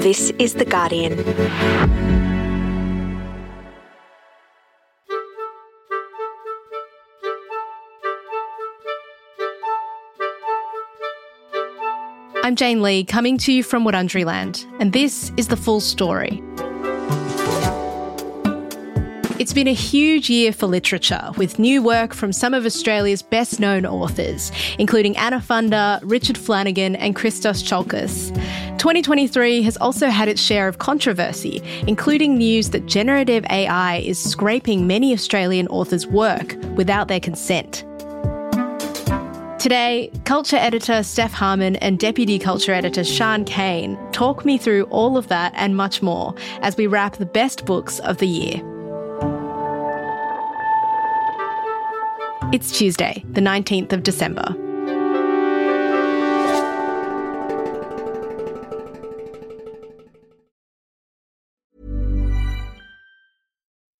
This is The Guardian. I'm Jane Lee, coming to you from Wurundjeri and this is the full story. It's been a huge year for literature, with new work from some of Australia's best known authors, including Anna Funder, Richard Flanagan, and Christos Tsiolkas. 2023 has also had its share of controversy, including news that generative AI is scraping many Australian authors' work without their consent. Today, culture editor Steph Harmon and deputy culture editor Sian Cain talk me through all of that and much more as we wrap the best books of the year. It's Tuesday, the 19th of December.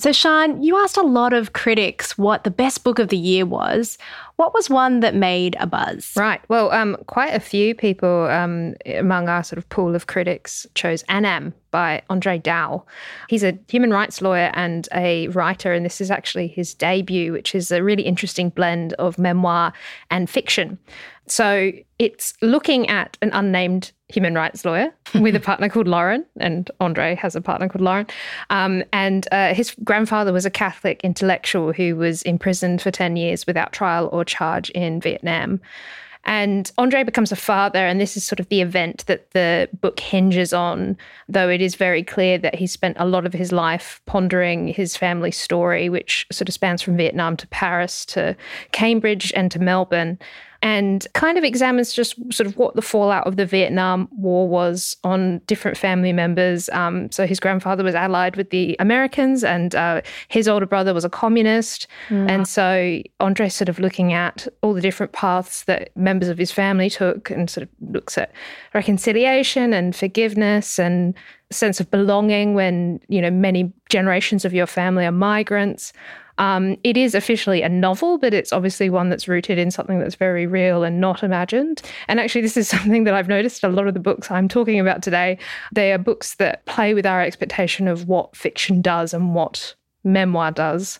So, Sian, you asked a lot of critics what the best book of the year was. What was one that made a buzz? Right. Well, um, quite a few people um, among our sort of pool of critics chose Anam by Andre Dao. He's a human rights lawyer and a writer, and this is actually his debut, which is a really interesting blend of memoir and fiction. So it's looking at an unnamed human rights lawyer with a partner called Lauren, and Andre has a partner called Lauren. Um, and uh, his grandfather was a Catholic intellectual who was imprisoned for 10 years without trial or charge in Vietnam. And Andre becomes a father, and this is sort of the event that the book hinges on, though it is very clear that he spent a lot of his life pondering his family story, which sort of spans from Vietnam to Paris to Cambridge and to Melbourne and kind of examines just sort of what the fallout of the Vietnam War was on different family members. Um, so his grandfather was allied with the Americans, and uh, his older brother was a communist. Mm. And so Andre's sort of looking at all the different paths that members of his family took, and sort of looks at reconciliation and forgiveness and sense of belonging when you know many generations of your family are migrants um, it is officially a novel, but it's obviously one that's rooted in something that's very real and not imagined. And actually, this is something that I've noticed a lot of the books I'm talking about today. They are books that play with our expectation of what fiction does and what memoir does.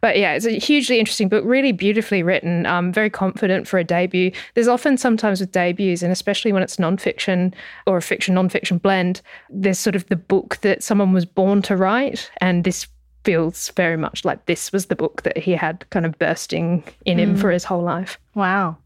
But yeah, it's a hugely interesting book, really beautifully written, um, very confident for a debut. There's often sometimes with debuts, and especially when it's nonfiction or a fiction nonfiction blend, there's sort of the book that someone was born to write. And this feels very much like this was the book that he had kind of bursting in mm. him for his whole life. Wow.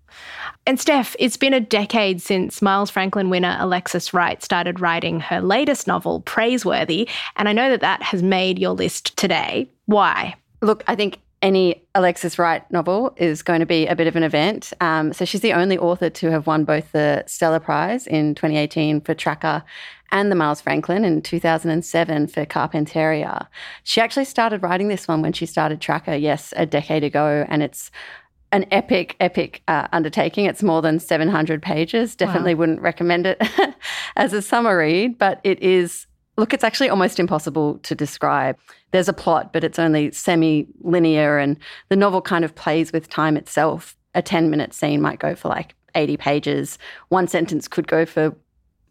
And Steph, it's been a decade since Miles Franklin winner Alexis Wright started writing her latest novel, Praiseworthy, and I know that that has made your list today. Why? Look, I think any Alexis Wright novel is going to be a bit of an event. Um, so she's the only author to have won both the Stella Prize in 2018 for Tracker and the Miles Franklin in 2007 for Carpentaria. She actually started writing this one when she started Tracker, yes, a decade ago, and it's an epic, epic uh, undertaking. It's more than 700 pages. Definitely wow. wouldn't recommend it as a summer read, but it is, look, it's actually almost impossible to describe. There's a plot, but it's only semi linear, and the novel kind of plays with time itself. A 10 minute scene might go for like 80 pages. One sentence could go for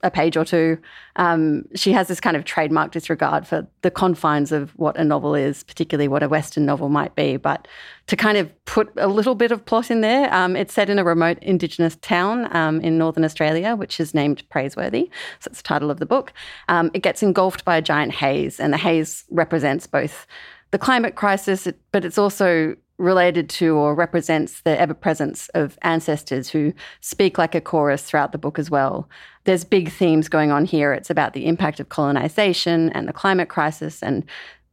a page or two. Um, she has this kind of trademark disregard for the confines of what a novel is, particularly what a Western novel might be. But to kind of put a little bit of plot in there, um, it's set in a remote Indigenous town um, in Northern Australia, which is named Praiseworthy. So it's the title of the book. Um, it gets engulfed by a giant haze, and the haze represents both the climate crisis, but it's also related to or represents the ever presence of ancestors who speak like a chorus throughout the book as well. There's big themes going on here. It's about the impact of colonization and the climate crisis and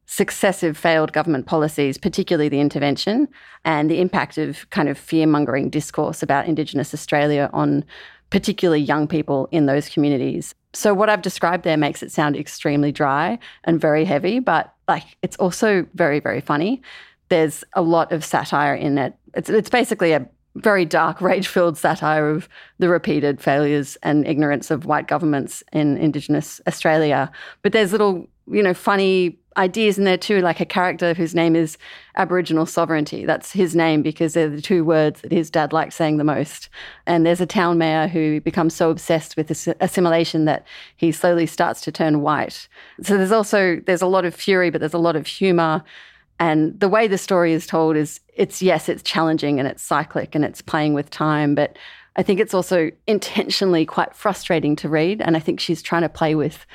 successive failed government policies, particularly the intervention, and the impact of kind of fear mongering discourse about Indigenous Australia on particularly young people in those communities. So, what I've described there makes it sound extremely dry and very heavy, but like it's also very, very funny there's a lot of satire in it. It's, it's basically a very dark, rage filled satire of the repeated failures and ignorance of white governments in Indigenous Australia. But there's little, you know, funny ideas in there too, like a character whose name is Aboriginal sovereignty. That's his name because they're the two words that his dad liked saying the most. And there's a town mayor who becomes so obsessed with assimilation that he slowly starts to turn white. So there's also there's a lot of fury, but there's a lot of humor. And the way the story is told is it's, yes, it's challenging and it's cyclic and it's playing with time, but I think it's also intentionally quite frustrating to read. And I think she's trying to play with,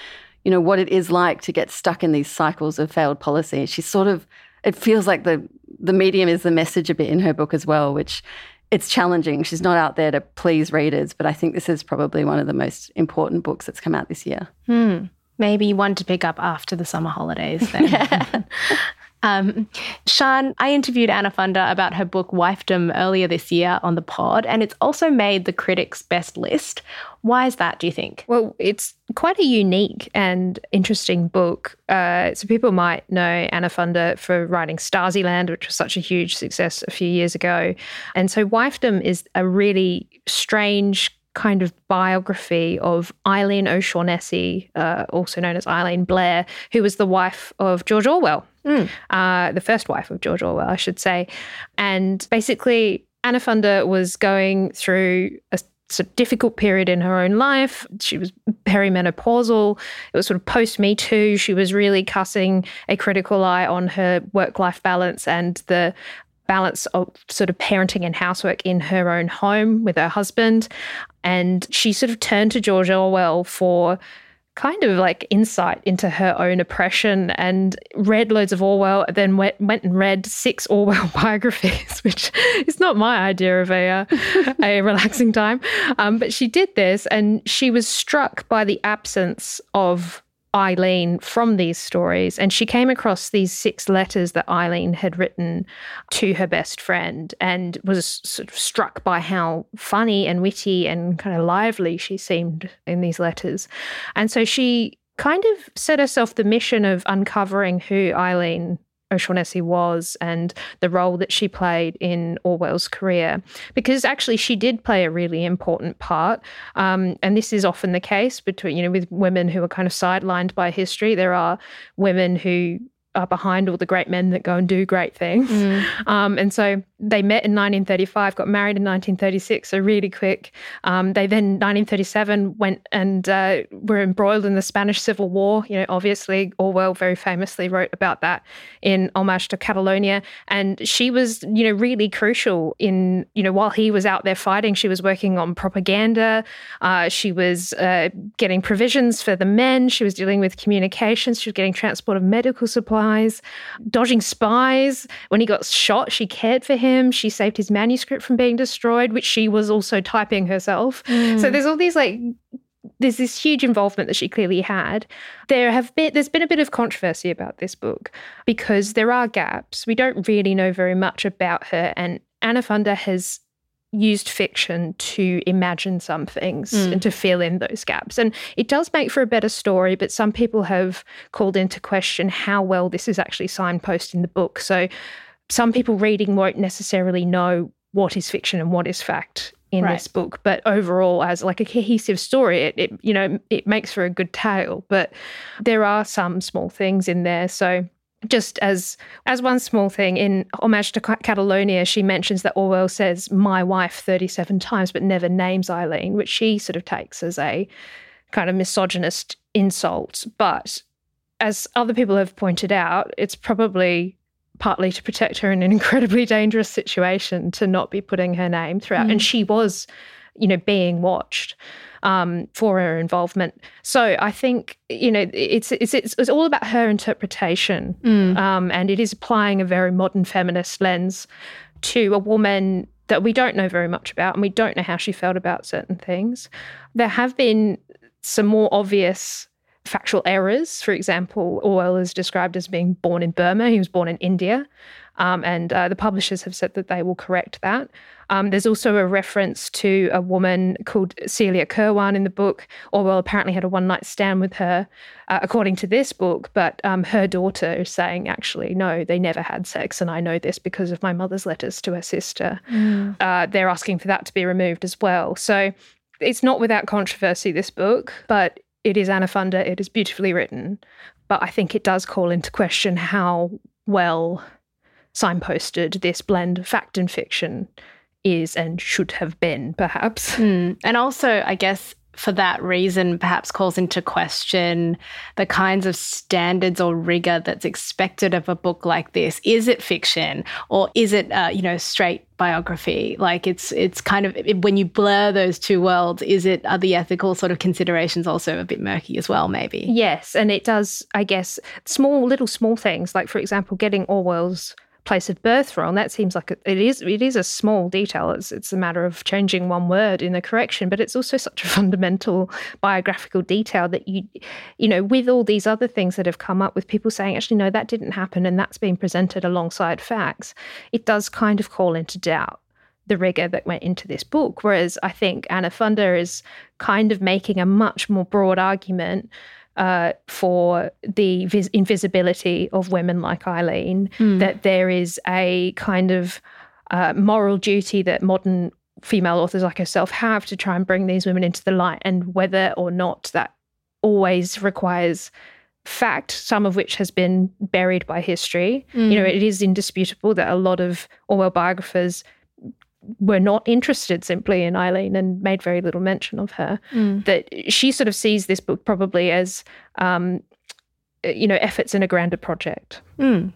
you know, what it is like to get stuck in these cycles of failed policy. She's sort of, it feels like the, the medium is the message a bit in her book as well, which it's challenging. She's not out there to please readers, but I think this is probably one of the most important books that's come out this year. Hmm. Maybe one to pick up after the summer holidays then. Um, Sian, I interviewed Anna Funder about her book Wifedom earlier this year on the pod, and it's also made the critics' best list. Why is that, do you think? Well, it's quite a unique and interesting book. Uh, so people might know Anna Funder for writing Stasiland, which was such a huge success a few years ago. And so Wifedom is a really strange kind of biography of Eileen O'Shaughnessy, uh, also known as Eileen Blair, who was the wife of George Orwell, mm. uh, the first wife of George Orwell, I should say. And basically, Anna Funder was going through a sort of difficult period in her own life. She was perimenopausal. It was sort of post Me Too. She was really casting a critical eye on her work life balance and the balance of sort of parenting and housework in her own home with her husband. And she sort of turned to George Orwell for kind of like insight into her own oppression and read loads of Orwell, then went, went and read six Orwell biographies, which is not my idea of a, uh, a relaxing time. Um, but she did this and she was struck by the absence of Eileen from these stories. And she came across these six letters that Eileen had written to her best friend and was sort of struck by how funny and witty and kind of lively she seemed in these letters. And so she kind of set herself the mission of uncovering who Eileen O'Shaughnessy was and the role that she played in Orwell's career. Because actually, she did play a really important part. Um, and this is often the case between, you know, with women who are kind of sidelined by history. There are women who are behind all the great men that go and do great things. Mm. Um, and so they met in 1935, got married in 1936, so really quick. Um, they then, 1937, went and uh, were embroiled in the Spanish Civil War. You know, obviously, Orwell very famously wrote about that in Homage to Catalonia. And she was, you know, really crucial in, you know, while he was out there fighting, she was working on propaganda. Uh, she was uh, getting provisions for the men. She was dealing with communications. She was getting transport of medical supplies, dodging spies. When he got shot, she cared for him him. She saved his manuscript from being destroyed, which she was also typing herself. Mm. So there's all these like there's this huge involvement that she clearly had. There have been there's been a bit of controversy about this book because there are gaps. We don't really know very much about her and Anna Funder has used fiction to imagine some things mm. and to fill in those gaps. And it does make for a better story, but some people have called into question how well this is actually signposted in the book. So some people reading won't necessarily know what is fiction and what is fact in right. this book but overall as like a cohesive story it, it you know it makes for a good tale. But there are some small things in there. So just as as one small thing in homage to catalonia she mentions that orwell says my wife 37 times but never names eileen which she sort of takes as a kind of misogynist insult. But as other people have pointed out it's probably partly to protect her in an incredibly dangerous situation to not be putting her name throughout. Mm. And she was, you know, being watched. um, for her involvement. So I think you know it's it's it's, it's all about her interpretation, mm. um, and it is applying a very modern feminist lens to a woman that we don't know very much about, and we don't know how she felt about certain things. There have been some more obvious factual errors. For example, Orwell is described as being born in Burma. He was born in India. Um, and uh, the publishers have said that they will correct that. Um, there's also a reference to a woman called Celia Kirwan in the book. Orwell apparently had a one night stand with her, uh, according to this book, but um, her daughter is saying, actually, no, they never had sex. And I know this because of my mother's letters to her sister. Mm. Uh, they're asking for that to be removed as well. So it's not without controversy, this book, but it is Anna Funder. It is beautifully written. But I think it does call into question how well signposted this blend of fact and fiction is and should have been, perhaps. Mm. And also, I guess, for that reason, perhaps calls into question the kinds of standards or rigor that's expected of a book like this. Is it fiction or is it, uh, you know, straight biography? Like it's it's kind of when you blur those two worlds, is it are the ethical sort of considerations also a bit murky as well? Maybe. Yes, and it does. I guess small little small things like, for example, getting Orwell's place of birth wrong. That seems like it is it is a small detail. It's it's a matter of changing one word in the correction, but it's also such a fundamental biographical detail that you you know with all these other things that have come up with people saying actually no that didn't happen and that's being presented alongside facts. It does kind of call into doubt the rigor that went into this book. Whereas I think Anna Funder is kind of making a much more broad argument uh, for the vis- invisibility of women like Eileen, mm. that there is a kind of uh, moral duty that modern female authors like herself have to try and bring these women into the light, and whether or not that always requires fact, some of which has been buried by history. Mm. You know, hmm. it is indisputable that a lot of Orwell biographers were not interested simply in Eileen and made very little mention of her. Mm. That she sort of sees this book probably as, um, you know, efforts in a grander project. Mm.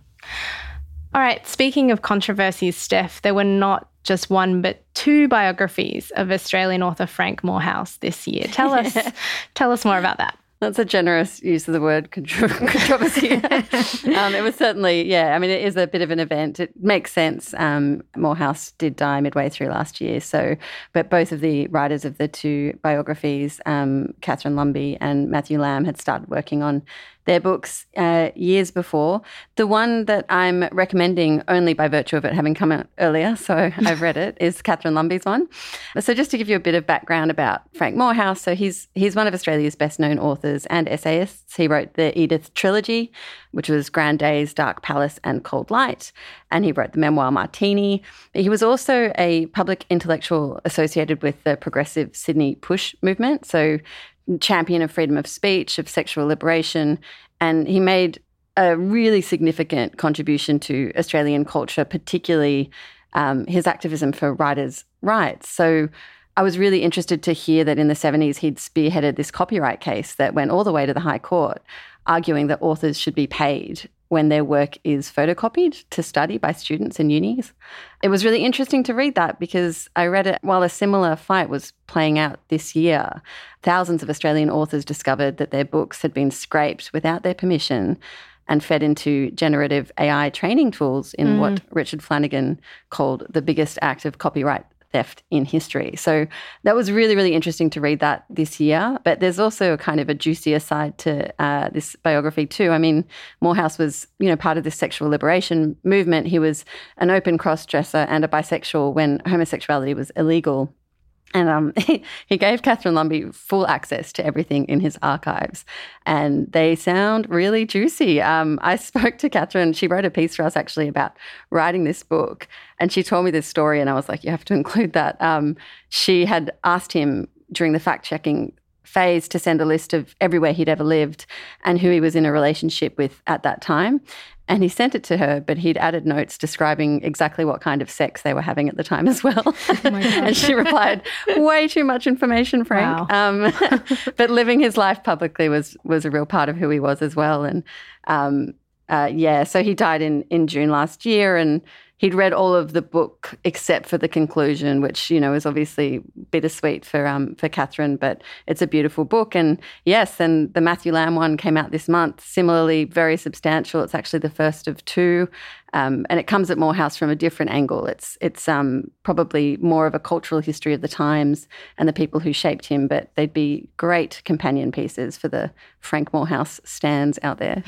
All right. Speaking of controversies, Steph, there were not just one but two biographies of Australian author Frank Moorhouse this year. Tell us, tell us more about that. That's a generous use of the word controversy. um, it was certainly, yeah. I mean, it is a bit of an event. It makes sense. Um, Moorhouse did die midway through last year, so but both of the writers of the two biographies, um, Catherine Lumby and Matthew Lamb, had started working on their books uh, years before. The one that I'm recommending only by virtue of it having come out earlier, so I've read it, is Catherine Lumby's one. So just to give you a bit of background about Frank Moorhouse, so he's he's one of Australia's best known authors and essayists. He wrote the Edith trilogy, which was Grand Days, Dark Palace, and Cold Light, and he wrote the memoir Martini. He was also a public intellectual associated with the progressive Sydney Push movement. So champion of freedom of speech, of sexual liberation, and he made a really significant contribution to Australian culture, particularly um, his activism for writers' rights. So I was really interested to hear that in the 70s he'd spearheaded this copyright case that went all the way to the High Court, arguing that authors should be paid when their work is photocopied to study by students in unis. It was really interesting to read that because I read it while a similar fight was playing out this year. Thousands of Australian authors discovered that their books had been scraped without their permission and fed into generative AI training tools in mm. what Richard Flanagan called the biggest act of copyright theft in history. So that was really, really interesting to read that this year. But there's also a kind of a juicier side to uh, this biography too. I mean, Moorhouse was, you know, part of this sexual liberation movement. He was an open cross dresser and a bisexual when homosexuality was illegal and um, he, gave Catherine Lumby full access to everything in his archives. And they sound really juicy. Um, I spoke to Catherine. She wrote a piece for us actually about writing this book. And she told me this story. And I was like, you have to include that. Um, she had asked him during the fact checking phase to send a list of everywhere he'd ever lived and who he was in a relationship with at that time. And he sent it to her, but he'd added notes describing exactly what kind of sex they were having at the time as well. Oh and she replied, "Way too much information, Frank." Wow. Um, but living his life publicly was was a real part of who he was as well. And um, uh, yeah, so he died in in June last year, and he'd read all of the book except for the conclusion, which you know is obviously bittersweet for um, for Catherine, but it's a beautiful book. And yes, and the Matthew Lamb one came out this month. Similarly, very substantial. It's actually the first of two. Um, and it comes at Moorhouse from a different angle. It's it's um, probably more of a cultural history of the times and the people who shaped him, but they'd be great companion pieces for the Frank Moorhouse stands out there.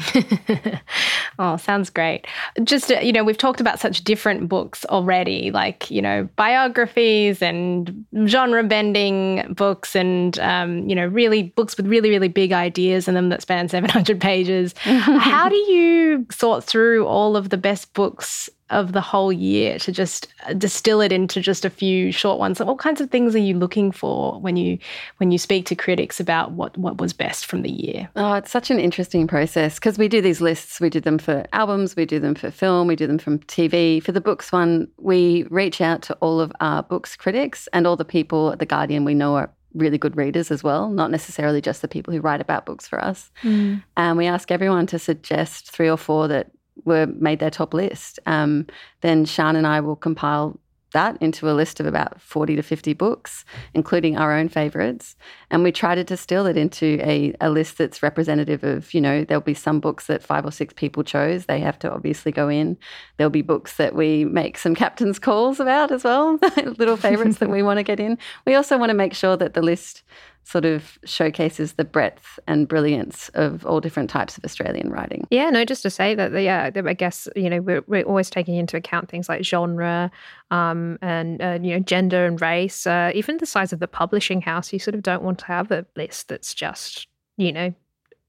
oh, sounds great. Just uh, you know, we've talked about such different books already, like you know, biographies and genre bending books, and um, you know, really books with really really big ideas in them that span seven hundred pages. How do you sort through all of the best books of the whole year to just uh, distill it into just a few short ones. what kinds of things are you looking for when you when you speak to critics about what what was best from the year? Oh, it's such an interesting process because we do these lists. We do them for albums, we do them for film, we do them from TV. For the books one, we reach out to all of our books critics and all the people at the Guardian we know are really good readers as well, not necessarily just the people who write about books for us. Mm. And we ask everyone to suggest three or four that were made their top list. Um, then Sian and I will compile that into a list of about 40 to 50 books, including our own favorites. And we try to distill it into a, a list that's representative of, you know, there'll be some books that five or six people chose. They have to obviously go in. There'll be books that we make some captain's calls about as well, little favorites that we want to get in. We also want to make sure that the list sort of showcases the breadth and brilliance of all different types of Australian writing. Yeah, no, just to say that, yeah, I guess, you know, we're, we're always taking into account things like genre um, and, uh, you know, gender and race, uh, even the size of the publishing house. You sort of don't want to have a list that's just, you know,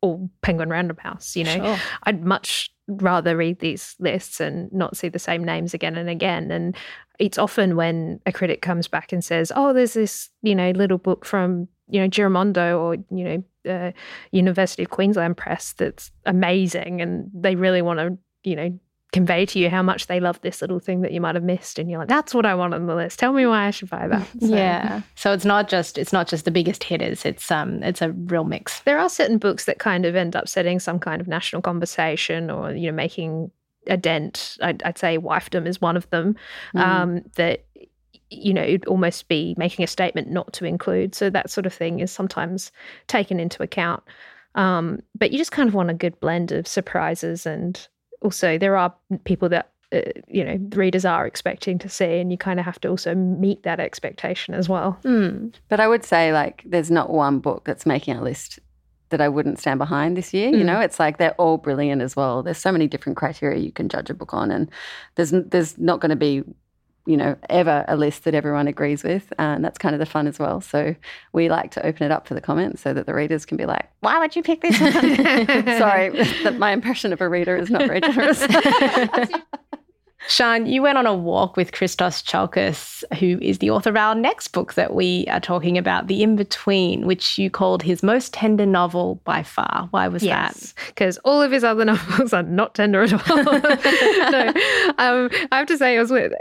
all Penguin Random House, you know. Sure. I'd much rather read these lists and not see the same names again and again. And it's often when a critic comes back and says, "Oh, there's this, you know, little book from you know Giramondo or you know uh, University of Queensland Press that's amazing, and they really want to you know convey to you how much they love this little thing that you might have missed and you're like that's what i want on the list tell me why i should buy that so. yeah so it's not just it's not just the biggest hitters it's um it's a real mix there are certain books that kind of end up setting some kind of national conversation or you know making a dent i'd, I'd say wifedom is one of them mm. um that you know, it'd almost be making a statement not to include. So that sort of thing is sometimes taken into account. Um, but you just kind of want a good blend of surprises. And also, there are people that, uh, you know, readers are expecting to see, and you kind of have to also meet that expectation as well. Mm. But I would say, like, there's not one book that's making a list that I wouldn't stand behind this year. Mm. You know, it's like they're all brilliant as well. There's so many different criteria you can judge a book on, and there's there's not going to be you know, ever a list that everyone agrees with. And that's kind of the fun as well. So we like to open it up for the comments so that the readers can be like, why would you pick this one? Sorry, my impression of a reader is not very generous. Sian, you went on a walk with Christos Tsiolkas, who is the author of our next book that we are talking about, The In Between, which you called his most tender novel by far. Why was yes, that? Because all of his other novels are not tender at all. no, um, I have to say, I was with,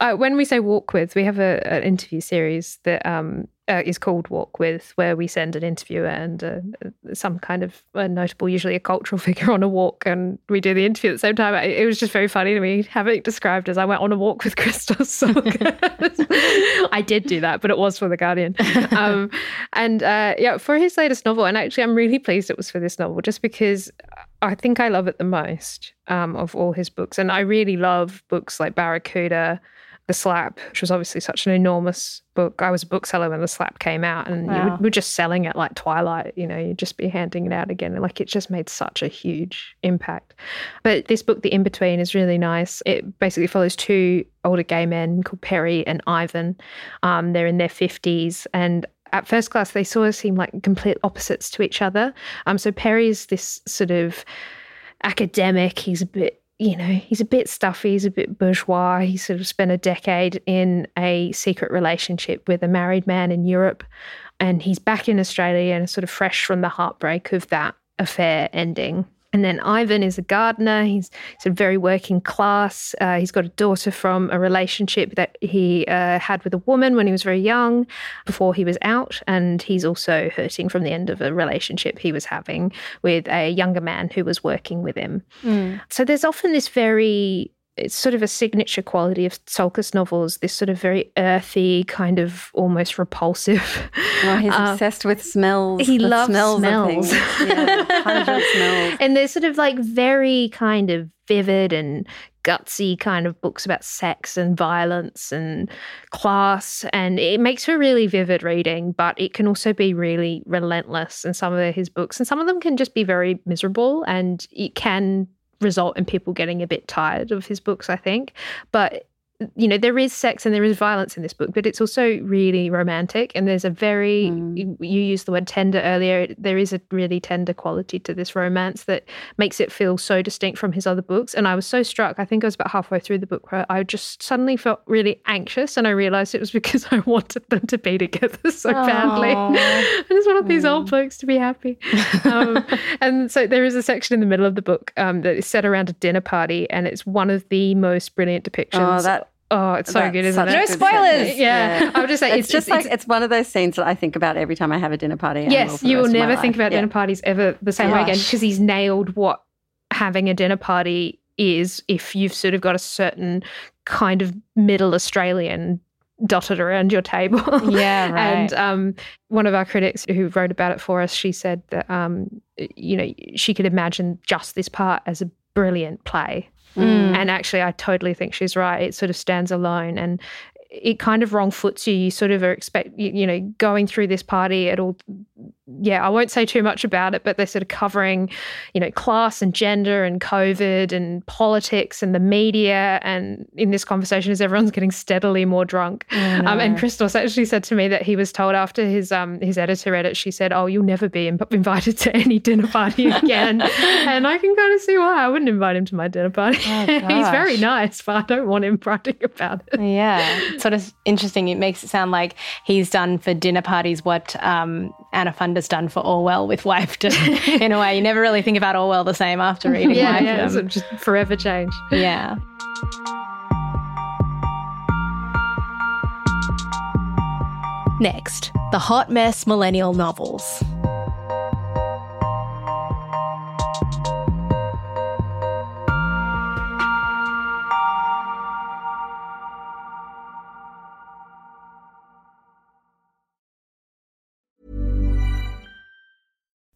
uh, when we say walk with, we have an interview series that um, uh, is called Walk With, where we send an interviewer and uh, some kind of notable, usually a cultural figure, on a walk, and we do the interview at the same time. It was just very funny to me having it described as I went on a walk with Christos. I did do that, but it was for the Guardian. Um, and uh, yeah, for his latest novel, and actually, I'm really pleased it was for this novel, just because I think I love it the most um, of all his books, and I really love books like Barracuda. The Slap, which was obviously such an enormous book. I was a bookseller when The Slap came out, and wow. you were just selling it like Twilight. You know, you'd just be handing it out again. Like it just made such a huge impact. But this book, The In Between, is really nice. It basically follows two older gay men called Perry and Ivan. Um, they're in their 50s, and at first class, they sort of seem like complete opposites to each other. Um, so Perry's this sort of academic. He's a bit you know, he's a bit stuffy, he's a bit bourgeois. He sort of spent a decade in a secret relationship with a married man in Europe. And he's back in Australia and sort of fresh from the heartbreak of that affair ending. And then Ivan is a gardener. He's, he's a very working class. Uh, he's got a daughter from a relationship that he uh, had with a woman when he was very young before he was out. And he's also hurting from the end of a relationship he was having with a younger man who was working with him. Mm. So there's often this very it's sort of a signature quality of Tsiolkas novels, this sort of very earthy, kind of almost repulsive. Oh, he's uh, obsessed with smells. He loves smells. smells. yeah, smells. And they're sort of like very kind of vivid and gutsy kind of books about sex and violence and class. And it makes for really vivid reading, but it can also be really relentless in some of his books. And some of them can just be very miserable and it can result in people getting a bit tired of his books, I think. But you know there is sex and there is violence in this book but it's also really romantic. And there's a very mm. you, you used the word tender earlier. There is a really tender quality to this romance that makes it feel so distinct from his other books. And i was so struck i think i was about halfway through the book where i just suddenly felt really anxious and i realized it was because i wanted them to be together so Aww. badly i just wanted these old folks to be happy. Um, and so there is a section in the middle of the book um, that is set around a dinner party and it's one of the most brilliant depictions oh, that Oh, it's so That's good, isn't it? No spoilers. Yeah. yeah. I would just say it's, it's just it's, like it's, it's, one of those scenes that I think about every time I have a dinner party. Yes, you will never think about yeah. dinner parties ever the same Gosh. way again because he's nailed what having a dinner party is if you've sort of got a certain kind of middle Australian dotted around your table. Yeah, right. and um, one of our critics who wrote about it for us, she said that um, you know she could imagine just this part as a brilliant play. Mm. And actually, I totally think she's right. It sort of stands alone. And it kind of wrong foots you. You sort of are expect, you, you know, going through this party at all yeah, I won't say too much about it, but they're sort of covering, you know, class and gender and COVID and politics and the media. And in this conversation, as everyone's getting steadily more drunk. Oh, no. um, and Christos actually said to me that he was told after his um, his editor read it, she said, "Oh, you'll never be invited to any dinner party again." and I can kind of see why I wouldn't invite him to my dinner party. Oh, He's very nice, but I don't want him writing about it. Yeah, sort of interesting. It makes it sound like he's done for dinner parties what um, Anna Done for Orwell with Wifedom. in a way, you never really think about Orwell the same after reading yeah, Yeah, it's just forever change. Yeah. Next, the hot mess millennial novels.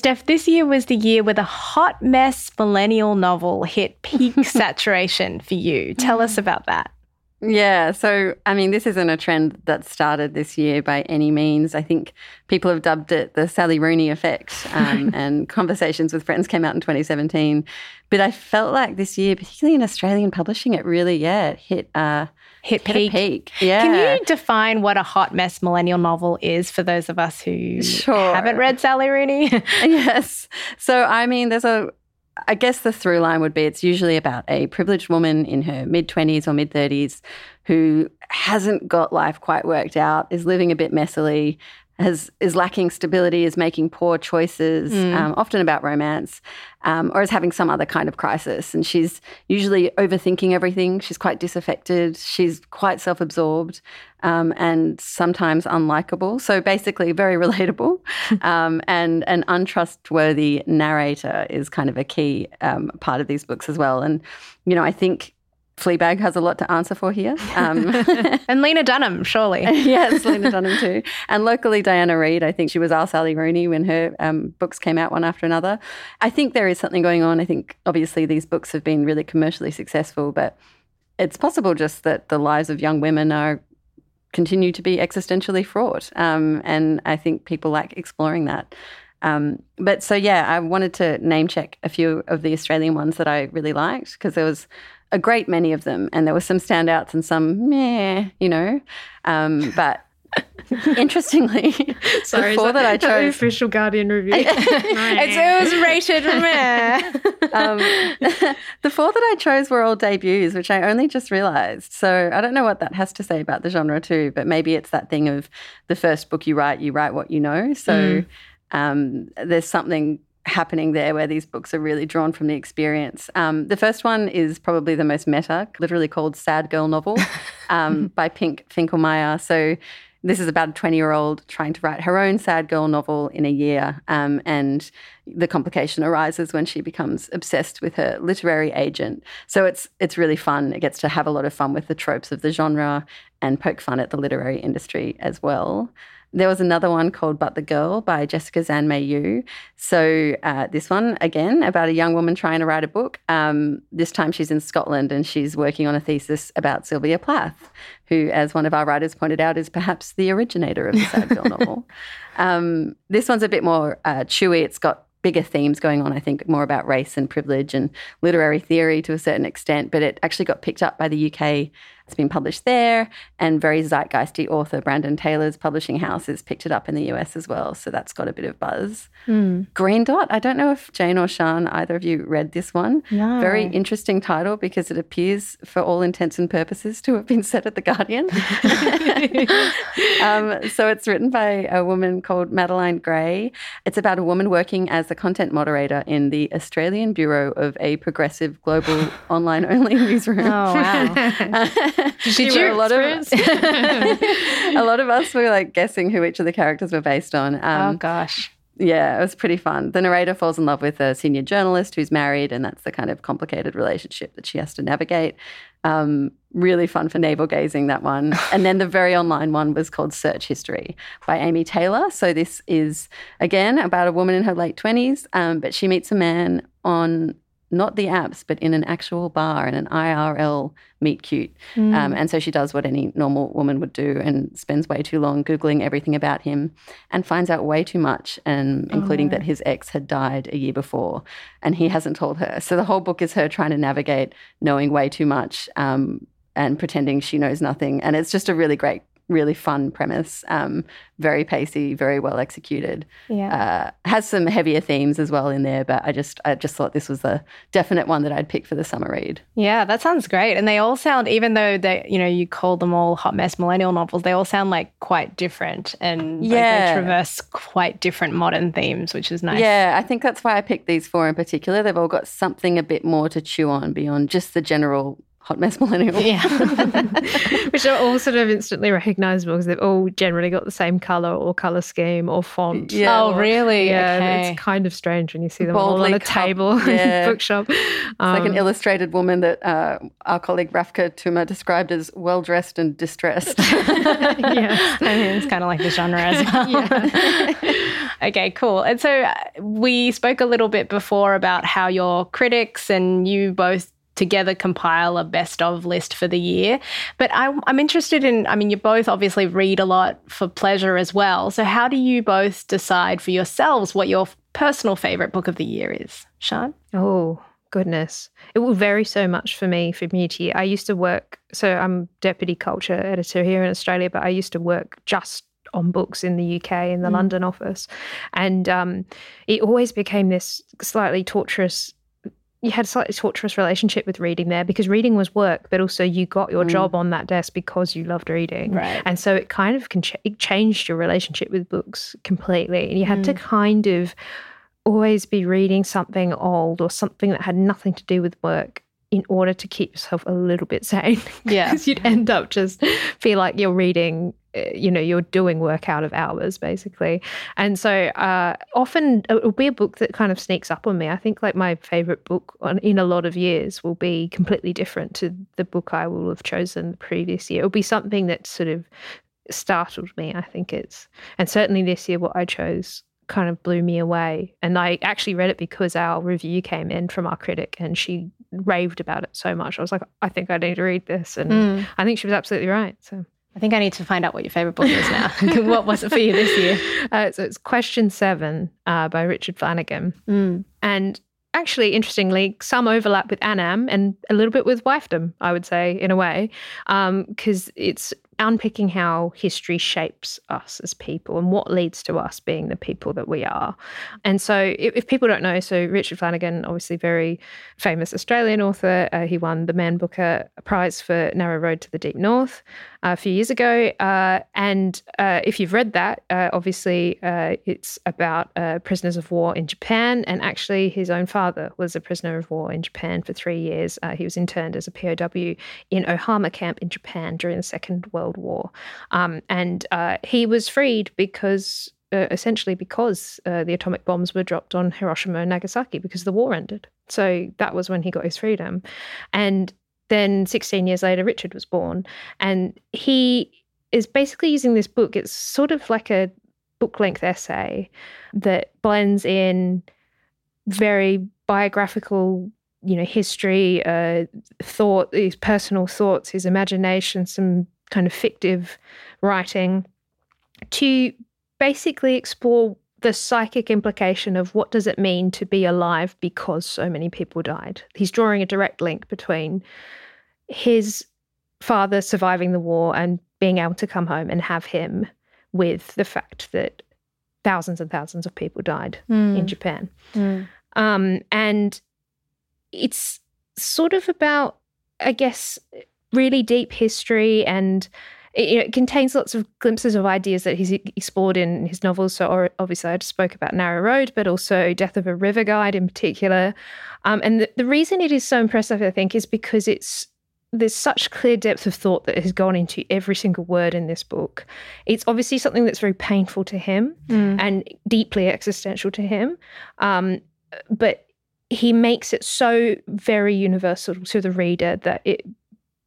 Steph, this year was the year where the hot mess millennial novel hit peak saturation for you. Tell us about that. Yeah, so I mean, this isn't a trend that started this year by any means. I think people have dubbed it the Sally Rooney effect, um, and Conversations with Friends came out in 2017. But I felt like this year, particularly in Australian publishing, it really, yeah, it hit uh, hit, peak. peak. Yeah. Can you define what a hot mess millennial novel is for those of us who sure. haven't read Sally Rooney? yes. So, I mean, there's a, I guess the through line would be it's usually about a privileged woman in her mid 20s or mid 30s who hasn't got life quite worked out, is living a bit messily, has is lacking stability, is making poor choices, mm. um, often about romance, um, or is having some other kind of crisis. And she's usually overthinking everything. She's quite disaffected. She's quite self-absorbed um, and sometimes unlikable. So basically, very relatable. Um, and an untrustworthy narrator is kind of a key um, part of these books as well. And you know, I think Fleabag has a lot to answer for here. Um, and Lena Dunham, surely. yes, Lena Dunham too. And locally, Diana Reid. I think she was our Sally Rooney when her um, books came out one after another. I think there is something going on. I think obviously these books have been really commercially successful, but it's possible just that the lives of young women are continue to be existentially fraught. Um, and I think people like exploring that. Um, but so, yeah, I wanted to name check a few of the Australian ones that I really liked because there was a great many of them, and there were some standouts and some meh, you know. Um, but interestingly, Sorry, the four that, I the chose, official Guardian review. It was rated meh. um, the four that I chose were all debuts, which I only just realized. So I don't know what that has to say about the genre too, but maybe it's that thing of the first book you write, you write what you know. So um, there's something happening there where these books are really drawn from the experience. Um, the first one is probably the most meta, literally called Sad Girl Novel um, by Pip Finkemeyer. So this is about a 20 year old trying to write her own sad girl novel in a year. Um, and the complication arises when she becomes obsessed with her literary agent. So it's, it's really fun. It gets to have a lot of fun with the tropes of the genre and poke fun at the literary industry as well. There was another one called But the Girl by Jessica Zhan Mei Yu. So, uh, this one, again, about a young woman trying to write a book. Um, this time she's in Scotland and she's working on a thesis about Sylvia Plath, who, as one of our writers pointed out, is perhaps the originator of the sad girl novel. Um, this one's a bit more uh, chewy. It's got bigger themes going on, I think, more about race and privilege and literary theory to a certain extent, but it actually got picked up by the UK it's been published there, and very zeitgeisty author Brandon Taylor's publishing house has picked it up in the US as well. So that's got a bit of buzz. Green Dot, I don't know if Jane or Sian, either of you read this one. No. Very interesting title because it appears, for all intents and purposes, to have been set at The Guardian. um, so it's written by a woman called Madeleine Gray. It's about a woman working as a content moderator in the Australian Bureau of a progressive global online only newsroom. Oh, wow. Did you a lot of a lot of us were like guessing who each of the characters were based on. oh, Um, gosh. yeah, it was pretty fun. The narrator falls in love with a senior journalist who's married, and that's the kind of complicated relationship that she has to navigate. Um, really fun for navel gazing, that one. and then the very online one was called Search History by Amy Taylor. So this is, again, about a woman in her late 20s, um, but she meets a man on not the apps, but in an actual bar in an IRL meet cute. Um, and so she does what any normal woman would do and spends way too long Googling everything about him and finds out way too much, and including that his ex had died a year before and he hasn't told her. So the whole book is her trying to navigate knowing way too much um, and pretending she knows nothing. And it's just a really great, really fun premise. Um, very pacey, very well executed Yeah. uh, has some heavier themes as well in there, but I just I just thought this was the definite one that I'd pick for the summer read. Yeah, that sounds great. And they all sound, even though they, you know, you call them all hot mess millennial novels, they all sound like quite different and like, Yeah. they traverse quite different modern themes, which is nice. Yeah, I think that's why I picked these four in particular. They've all got something a bit more to chew on beyond just the general hot mess millennial. Yeah. Which are all sort of instantly recognizable because they've all generally got the same color or color scheme or font. Yeah. oh, really? Yeah, Okay. it's kind of strange when you see them all on a cup- table in yeah. a bookshop. It's like an Um, illustrated woman that uh, our colleague Rafqa Touma described as well dressed and distressed. yeah. I mean, it's kind of like the genre as well. okay, cool. And so uh, we spoke a little bit before about how your critics and you both together compile a best of list for the year. But I, I'm interested in, I mean, you both obviously read a lot for pleasure as well. So how do you both decide for yourselves what your personal favorite book of the year is? Sian? Oh, goodness. It will vary so much for me from year to year. I used to work, so I'm deputy culture editor here in Australia, but I used to work just on books in the UK in the London office. And um, it always became this slightly torturous. You had a slightly torturous relationship with reading there because reading was work, but also you got your mm. job on that desk because you loved reading. Right. And so it kind of can ch- it changed your relationship with books completely. And you had to mm. kind of always be reading something old or something that had nothing to do with work in order to keep yourself a little bit sane. Yeah. Because you'd end up just feel like you're reading, uh, you know, you're doing work out of hours basically. And so uh, often it'll be a book that kind of sneaks up on me. I think like my favorite book on, in a lot of years will be completely different to the book I will have chosen the previous year. It'll be something that sort of startled me. I think it's, and certainly this year, what I chose kind of blew me away. And I actually read it because our review came in from our critic and she raved about it so much. I was like, I think I need to read this. And Mm. I think she was absolutely right. So I think I need to find out what your favorite book is now. what was it for you this year? Uh, so it's Question Seven uh, by Richard Flanagan. Mm. And actually, interestingly, some overlap with Anam and a little bit with wifedom, I would say, in a way, because um, it's unpicking how history shapes us as people and what leads to us being the people that we are. And so, if, if people don't know, so Richard Flanagan, obviously very famous Australian author, uh, he won the Man Booker Prize for Narrow Road to the Deep North uh, a few years ago. Uh, and uh, if you've read that, uh, obviously uh, it's about prisoners of war in Japan. And actually, his own father was a prisoner of war in Japan for three years. he was interned as a POW in Ohama camp in Japan during the Second World World War. Um, and uh, he was freed because, uh, essentially, because uh, the atomic bombs were dropped on Hiroshima and Nagasaki because the war ended. So that was when he got his freedom. And then 16 years later, Richard was born. And he is basically using this book. It's sort of like a book length essay that blends in very biographical you know history uh, thought his personal thoughts his imagination some kind of fictive writing to basically explore the psychic implication of what does it mean to be alive because so many people died. He's drawing a direct link between his father surviving the war and being able to come home and have him with the fact that thousands and thousands of people died mm. in Japan. Mm. Um, and it's sort of about, I guess, really deep history and it, you know, it, contains lots of glimpses of ideas that he's explored in his novels. So, obviously, I just spoke about Narrow Road, but also Death of a River Guide in particular. Um, and the, the reason it is so impressive, I think, is because it's there's such clear depth of thought that has gone into every single word in this book. It's obviously something that's very painful to him mm. and deeply existential to him. Um, but he makes it so very universal to the reader that it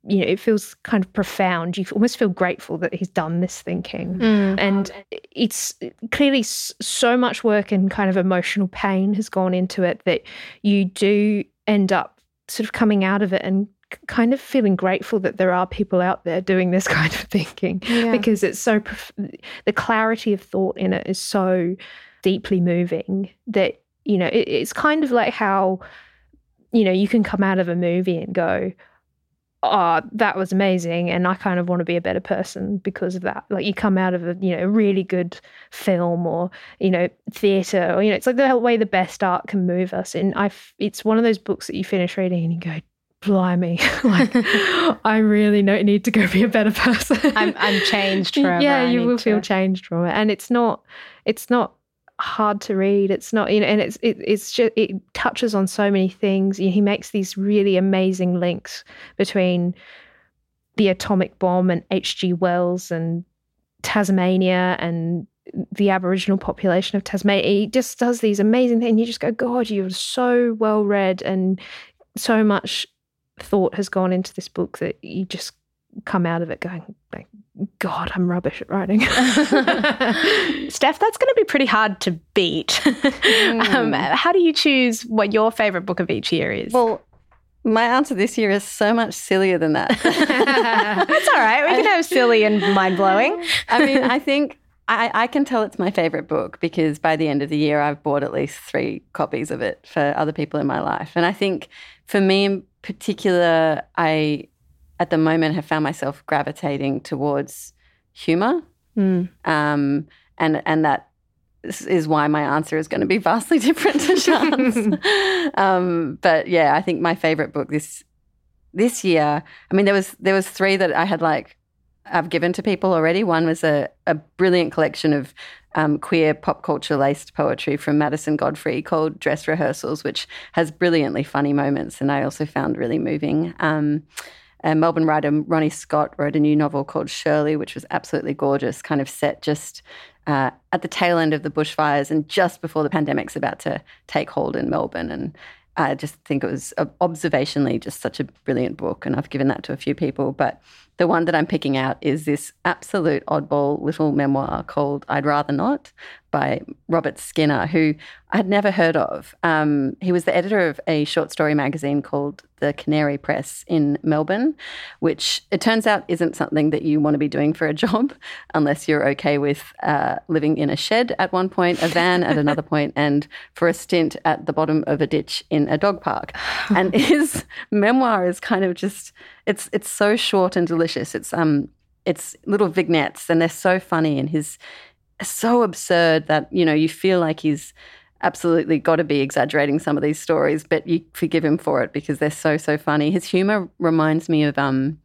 you know, it feels kind of profound. You almost feel grateful that he's done this thinking. Mm. And it's clearly so much work and kind of emotional pain has gone into it that you do end up sort of coming out of it and kind of feeling grateful that there are people out there doing this kind of thinking yeah. because it's so the clarity of thought in it is so deeply moving that you know it, it's kind of like how you know you can come out of a movie and go oh, that was amazing. And I kind of want to be a better person because of that. Like you come out of a, you know, really good film or, you know, theatre or, you know, it's like the way the best art can move us. And I, it's one of those books that you finish reading and you go, blimey, like I really know, need to go be a better person. I'm, I'm changed forever. Yeah, you will to... feel changed from it. And it's not, it's not hard to read. It's not, you know, and it's it, it's just it touches on so many things. You know, he makes these really amazing links between the atomic bomb and H.G. Wells and Tasmania and the Aboriginal population of Tasmania. He just does these amazing things. You just go, God, you're so well read, and so much thought has gone into this book that you just come out of it going, God, I'm rubbish at writing. Steph, that's going to be pretty hard to beat. Mm. um, how do you choose what your favorite book of each year is? Well, my answer this year is so much sillier than that. that's all right. We can have silly and mind blowing. I mean, I think I, I, can tell it's my favorite book because by the end of the year, I've bought at least three copies of it for other people in my life. And I think for me in particular, I at the moment have found myself gravitating towards humor. Mm. Um, and, and that is why my answer is going to be vastly different to Sian's. um, but yeah, I think my favorite book this this year. I mean, there was there was three that I had like I've given to people already. One was a, a brilliant collection of um, queer pop culture laced poetry from Madison Godfrey called Dress Rehearsals, which has brilliantly funny moments, and I also found really moving. Um, and Melbourne writer Ronnie Scott wrote a new novel called Shirley, which was absolutely gorgeous, kind of set just uh, at the tail end of the bushfires and just before the pandemic's about to take hold in Melbourne. And I just think it was observationally just such a brilliant book. And I've given that to a few people. But the one that I'm picking out is this absolute oddball little memoir called I'd Rather Not by Robert Skinner, who I had never heard of. Um, he was the editor of a short story magazine called The Canary Press in Melbourne, which it turns out isn't something that you want to be doing for a job unless you're okay with uh, living in a shed at one point, a van at another point, and for a stint at the bottom of a ditch in a dog park. And his memoir is kind of just it's it's so short and delicious. It's um it's little vignettes and they're so funny and his so absurd that you know you feel like he's absolutely got to be exaggerating some of these stories, but you forgive him for it because they're so so funny. His humor reminds me of um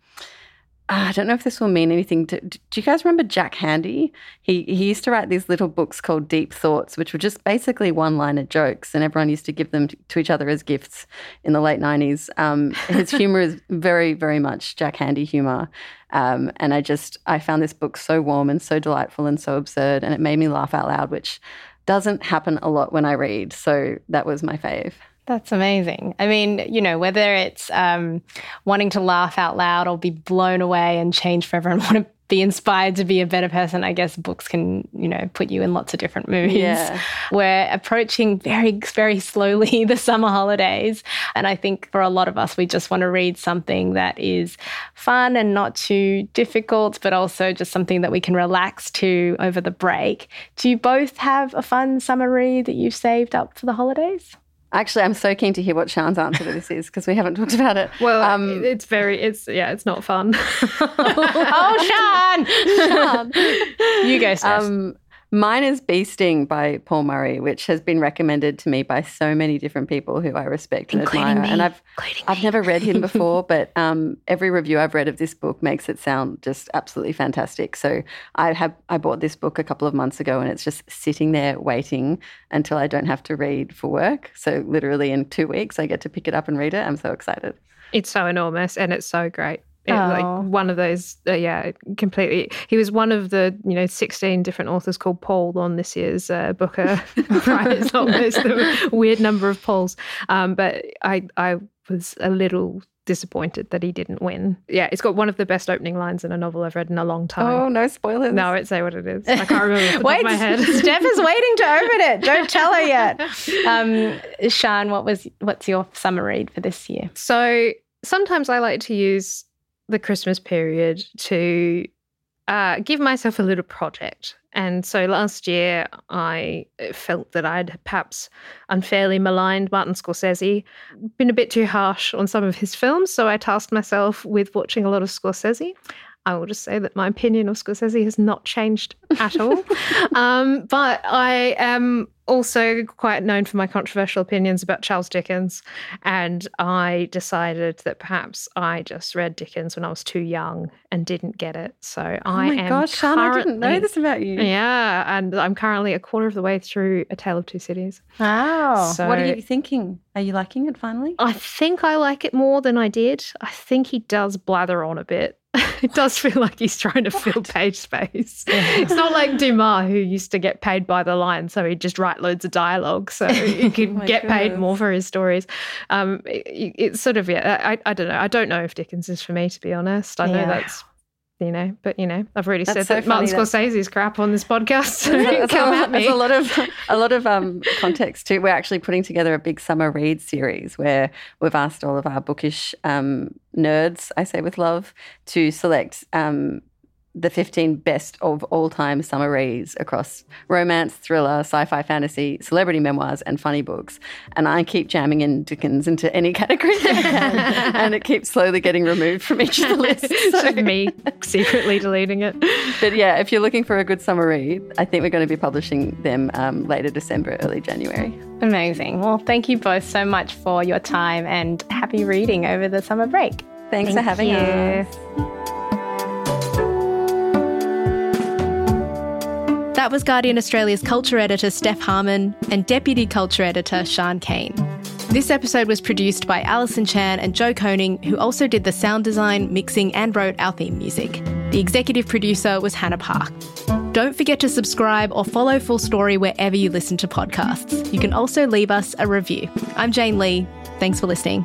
I don't know if this will mean anything to. Do you guys remember Jack Handey? He he used to write these little books called Deep Thoughts, which were just basically one-liner jokes, and everyone used to give them to each other as gifts in the late '90s. Um, his humor is very, very much Jack Handey humor, um, and I just I found this book so warm and so delightful and so absurd, and it made me laugh out loud, which doesn't happen a lot when I read. So that was my fave. That's amazing. I mean, you know, whether it's um, wanting to laugh out loud or be blown away and change forever and want to be inspired to be a better person, I guess books can, you know, put you in lots of different moods. Yeah. We're approaching very, very slowly the summer holidays. And I think for a lot of us, we just want to read something that is fun and not too difficult, but also just something that we can relax to over the break. Do you both have a fun summer read that you've saved up for the holidays? Actually, I'm so keen to hear what Sian's answer to this is because we haven't talked about it. Well, um, it's very, it's yeah, it's not fun. oh, Sian, Sian, you go, Steph. Um, Mine is Bee Sting by Paul Murray, which has been recommended to me by so many different people who I respect and Including admire. Me. And I've Including I've me. never read him before, but um, every review I've read of this book makes it sound just absolutely fantastic. So I have I bought this book a couple of months ago, and it's just sitting there waiting until I don't have to read for work. So literally in two weeks, I get to pick it up and read it. I'm so excited. It's so enormous and it's so great. It, Oh. like one of those, uh, yeah, completely. He was one of the you know sixteen different authors called Paul on this year's uh, Booker Prize. Almost a weird number of Pauls, um, but I I was a little disappointed that he didn't win. Yeah, it's got one of the best opening lines in a novel I've read in a long time. Oh no spoilers! No, it's say what it is. I can't remember off the top Wait, my head. Steph is waiting to open it. Don't tell her yet. Um, Sian, what was what's your summer read for this year? So sometimes I like to use the Christmas period to uh, give myself a little project. And so last year, I felt that I'd perhaps unfairly maligned Martin Scorsese, been a bit too harsh on some of his films. So I tasked myself with watching a lot of Scorsese. I will just say that my opinion of Scorsese has not changed at all. um, but I am also quite known for my controversial opinions about Charles Dickens. And I decided that perhaps I just read Dickens when I was too young and didn't get it. So Oh I my am gosh, Sian, I didn't know this about you. Yeah, and I'm currently a quarter of the way through A Tale of Two Cities. Wow. So What are you thinking? Are you liking it finally? I think I like it more than I did. I think he does blather on a bit. it does feel like he's trying to fill page space. It's not like Dumas, who used to get paid by the line, so he'd just write loads of dialogue, so he could my get paid more for his stories. Um, it- it's sort of yeah. I, I don't know. I don't know if Dickens is for me, to be honest. I know that's. You know, but you know, I've already That's said so that Martin that- Scorsese's crap on this podcast. So come a, at me. there's a lot of a lot of um, context too. We're actually putting together a big summer read series where we've asked all of our bookish um, nerds, I say with love, to select um, the 15 best of all time summer reads across romance, thriller, sci-fi, fantasy, celebrity memoirs, and funny books. And I keep jamming in Dickens into any category that I can, and it keeps slowly getting removed from each of the lists. So- me secretly deleting it. but yeah, if you're looking for a good summary, I think we're going to be publishing them um, later December, early January. Amazing. Well, thank you both so much for your time and happy reading over the summer break. Thanks for having you. us. That was Guardian Australia's culture editor Steph Harmon and deputy culture editor Sian Cain. This episode was produced by Alison Chan and Joe Koning, who also did the sound design, mixing, and wrote our theme music. The executive producer was Hannah Park. Don't forget to subscribe or follow Full Story wherever you listen to podcasts. You can also leave us a review. I'm Jane Lee. Thanks for listening.